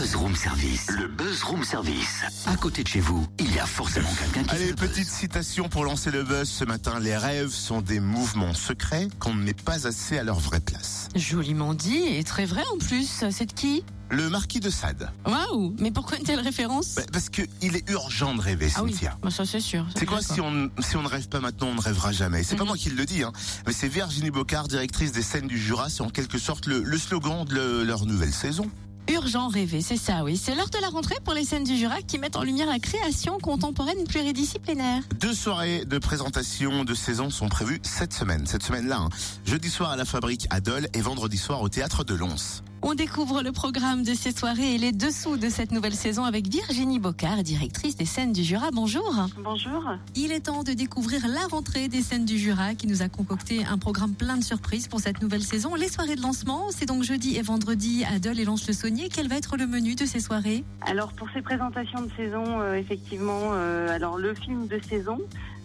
Buzz Room Service. Le Buzz Room Service. À côté de chez vous, il y a forcément quelqu'un qui fait Allez, buzz. petite citation pour lancer le buzz ce matin. Les rêves sont des mouvements secrets qu'on ne met pas assez à leur vraie place. Joliment dit et très vrai en plus. C'est de qui? Le marquis de Sade. Waouh Mais pourquoi une telle référence? Bah, parce que il est urgent de rêver, Ah oui, Cynthia. bah ça c'est sûr. C'est quoi si on, si on ne rêve pas maintenant, on ne rêvera jamais C'est pas Mhm. moi qui le dis, hein, mais c'est Virginie Bocard, directrice des scènes du Jura. C'est en quelque sorte le, le slogan de le- leur nouvelle saison. Urgent rêver, c'est ça, oui. C'est l'heure de la rentrée pour les scènes du Jura qui mettent en lumière la création contemporaine pluridisciplinaire. Deux soirées de présentation de saison sont prévues cette semaine. Cette semaine-là, hein. jeudi soir à la Fabrique à Dole et vendredi soir au Théâtre de Lons. On découvre le programme de ces soirées et les dessous de cette nouvelle saison avec Virginie Bocard, directrice des scènes du Jura. Bonjour. Bonjour. Il est temps de découvrir la rentrée des scènes du Jura qui nous a concocté un programme plein de surprises pour cette nouvelle saison. Les soirées de lancement, c'est donc jeudi et vendredi à Dole et Lons-le-Saunier. Quel va être le menu de ces soirées? Alors pour ces présentations de saison, euh, effectivement, euh, alors le film de saison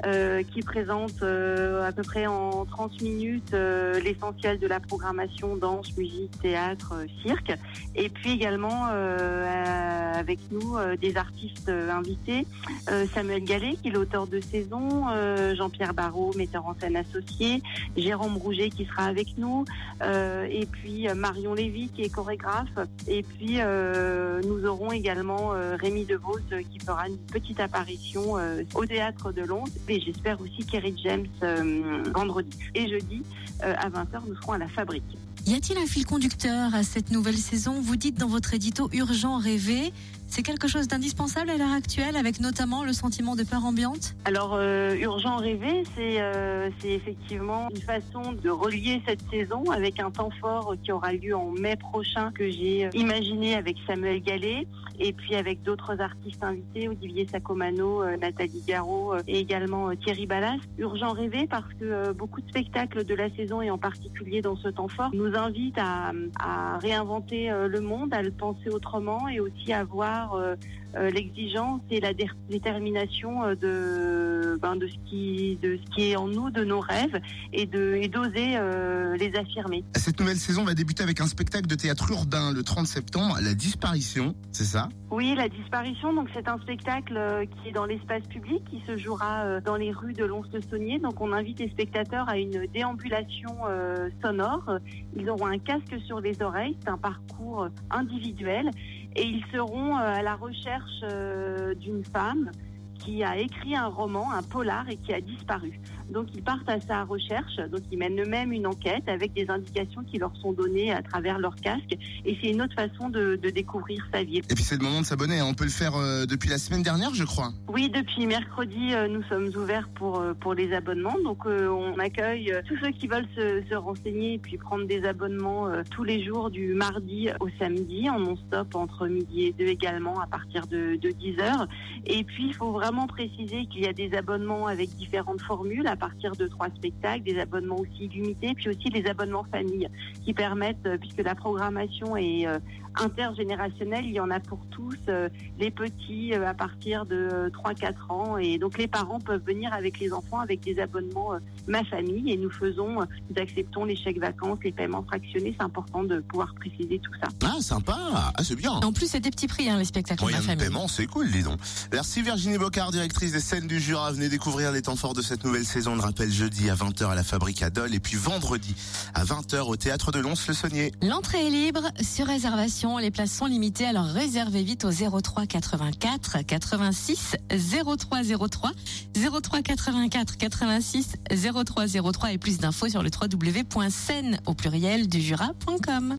euh, qui présente euh, à peu près en 30 minutes euh, l'essentiel de la programmation danse, musique, théâtre, cirque, et puis également avec nous des artistes invités, Samuel Gallet qui est l'auteur de saison, Jean-Pierre Barrault, metteur en scène associé, Jérôme Rouget qui sera avec nous, et puis Marion Lévy qui est chorégraphe, et puis nous aurons également Rémi DeVos qui fera une petite apparition au théâtre de Londres, j'espère aussi Kerry James euh, vendredi. Et jeudi euh, à 20h nous serons à la fabrique. Y a-t-il un fil conducteur à cette nouvelle saison? Vous dites dans votre édito urgent rêver. C'est quelque chose d'indispensable à l'heure actuelle avec notamment le sentiment de peur ambiante Alors, euh, Urgent Rêver, c'est euh, c'est effectivement une façon de relier cette saison avec un temps fort qui aura lieu en mai prochain que j'ai imaginé avec Samuel Gallet et puis avec d'autres artistes invités, Olivier Sacomano, euh, Nathalie Garot et également Thierry Ballas. Urgent Rêver parce que beaucoup de spectacles de la saison et en particulier dans ce temps fort nous invitent à, à réinventer le monde, à le penser autrement et aussi à voir euh, euh, l'exigence et la dé- détermination euh, de, ben, de, ce qui, de ce qui est en nous, de nos rêves, et d'oser les affirmer. Cette nouvelle saison va débuter avec un spectacle de théâtre urbain le 30 septembre, La Disparition, c'est ça? Oui, la disparition, donc c'est un spectacle qui est dans l'espace public, qui se jouera dans les rues de Lons-le-Saunier. Donc on invite les spectateurs à une déambulation sonore. Ils auront un casque sur les oreilles, c'est un parcours individuel, et ils seront euh, à la recherche euh, d'une femme qui a écrit un roman, un polar, et qui a disparu. Donc ils partent à sa recherche, donc ils mènent eux-mêmes une enquête avec des indications qui leur sont données à travers leur casque, et c'est une autre façon de, de découvrir sa vie. Et puis c'est le moment de s'abonner, on peut le faire euh, depuis la semaine dernière je crois. Oui, depuis mercredi, euh, nous sommes ouverts pour euh, pour les abonnements. Donc, on accueille tous ceux qui veulent se, se renseigner et puis prendre des abonnements tous les jours du mardi au samedi en non-stop entre midi et deux également à partir de, de 10 heures. Et puis, il faut vraiment préciser qu'il y a des abonnements avec différentes formules à partir de trois spectacles, des abonnements aussi limités, puis aussi les abonnements famille qui permettent, euh, puisque la programmation est euh, intergénérationnelle, il y en a pour tous. euh, les petits euh, à partir de 3-4 ans. Et donc les parents peuvent venir avec les enfants avec des abonnements euh, Ma Famille et nous faisons, euh, nous acceptons les chèques vacances, les paiements fractionnés. C'est important de pouvoir préciser tout ça. Ah sympa, ah c'est bien. En plus, c'est des petits prix, hein, les spectacles Moyen de la famille. paiement, c'est cool, dis donc. Merci Virginie Bocard, directrice des scènes du Jura. Venez découvrir les temps forts de cette nouvelle saison. On le rappelle jeudi à 20h à la Fabrique à Dole et puis vendredi à 20h au Théâtre de Lons-le-Saunier. L'entrée est libre, sur les places sont limitées, alors réservez vite au 03 84 86 03 03 03 84 86 03 03 et plus d'infos sur le www.scène au pluriel du jura.com.